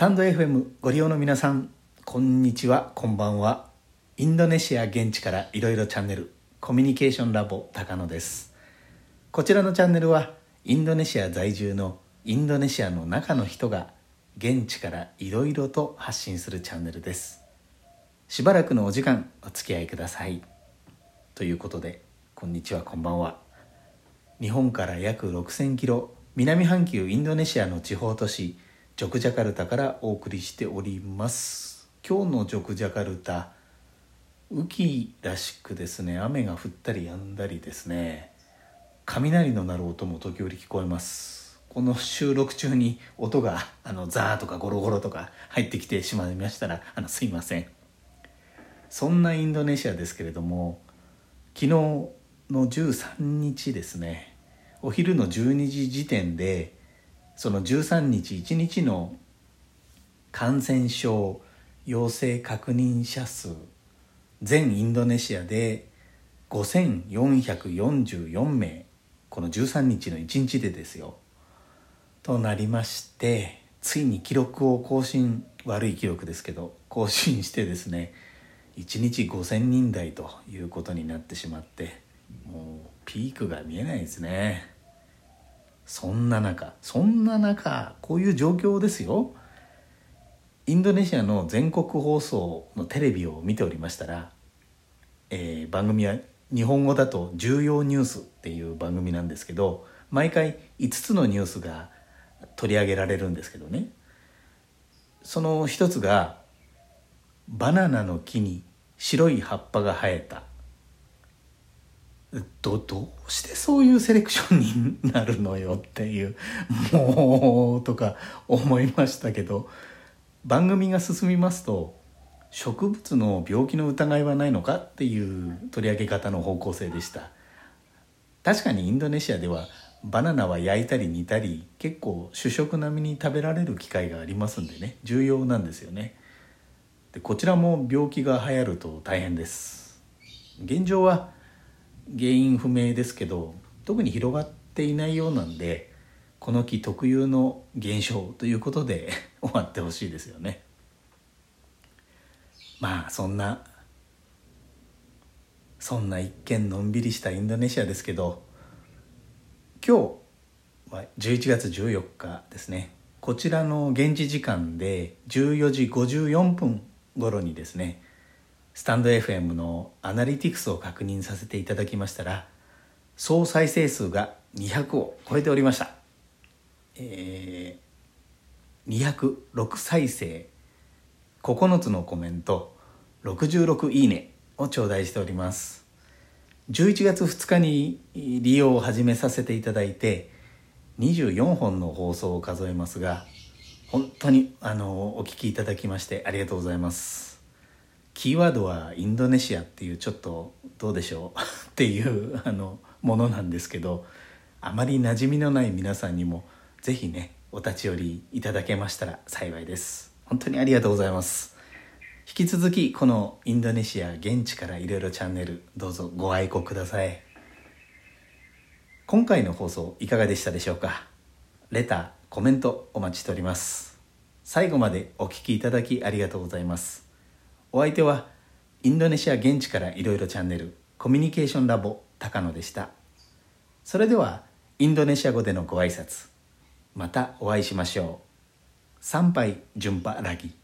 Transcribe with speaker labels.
Speaker 1: タンド FM ご利用の皆さんこんにちはこんばんは。インドネシア現地からいろいろチャンネルコミュニケーションラボ高野です。こちらのチャンネルはインドネシア在住のインドネシアの中の人が現地からいろいろと発信するチャンネルです。しばらくのお時間お付き合いください。ということでこんにちはこんばんは。日本から約6000キロ南半球インドネシアの地方都市ジョクジャカルタからお送りしております。今日のジョクジャカルタ雨季らしくですね。雨が降ったり止んだりですね。雷の鳴る音も時折聞こえます。この収録中に音があのザーとかゴロゴロとか入ってきてしまいましたらあのすいません。そんなインドネシアですけれども昨日の13日ですね。お昼の12時時点でその13日1日の感染症陽性確認者数全インドネシアで5444名この13日の1日でですよとなりましてついに記録を更新悪い記録ですけど更新してですね1日5,000人台ということになってしまってもうピークが見えないですね。そんな中そんな中こういう状況ですよ。インドネシアの全国放送のテレビを見ておりましたら、えー、番組は日本語だと「重要ニュース」っていう番組なんですけど毎回5つのニュースが取り上げられるんですけどね。その一つが「バナナの木に白い葉っぱが生えた」どどうしてそういうセレクションになるのよっていうもうとか思いましたけど番組が進みますと植物の病気の疑いはないのかっていう取り上げ方の方向性でした。確かにインドネシアではバナナは焼いたり煮たり結構主食並みに食べられる機会がありますんでね。重要なんですよね。でこちらも病気が流行ると大変です。現状は原因不明ですけど特に広がっていないようなんでこの木特有の現象ということで 終わってほしいですよね。まあそんなそんな一見のんびりしたインドネシアですけど今日は11月14日ですねこちらの現地時間で14時54分頃にですねスタンド FM のアナリティクスを確認させていただきましたら総再生数が200を超えておりました、えー、206再生9つのコメント66いいねを頂戴しております。11月2日に利用を始めさせていただいて24本の放送を数えますが本当にあのお聞きいただきましてありがとうございます。キーワードはインドネシアっていうちょっとどうでしょう？っていうあのものなんですけどあまり馴染みのない皆さんにも是非ねお立ち寄りいただけましたら幸いです。本当にありがとうございます。引き続きこのインドネシア現地からいろいろチャンネルどうぞご愛顧ください。今回の放送いかがでしたでしょうか？レターコメントお待ちしております。最後までお聴きいただきありがとうございます。お相手はインドネシア現地からいろいろチャンネルコミュニケーションラボ高野でした。それではインドネシア語でのご挨拶またお会いしましょう。参拝順波ラギ。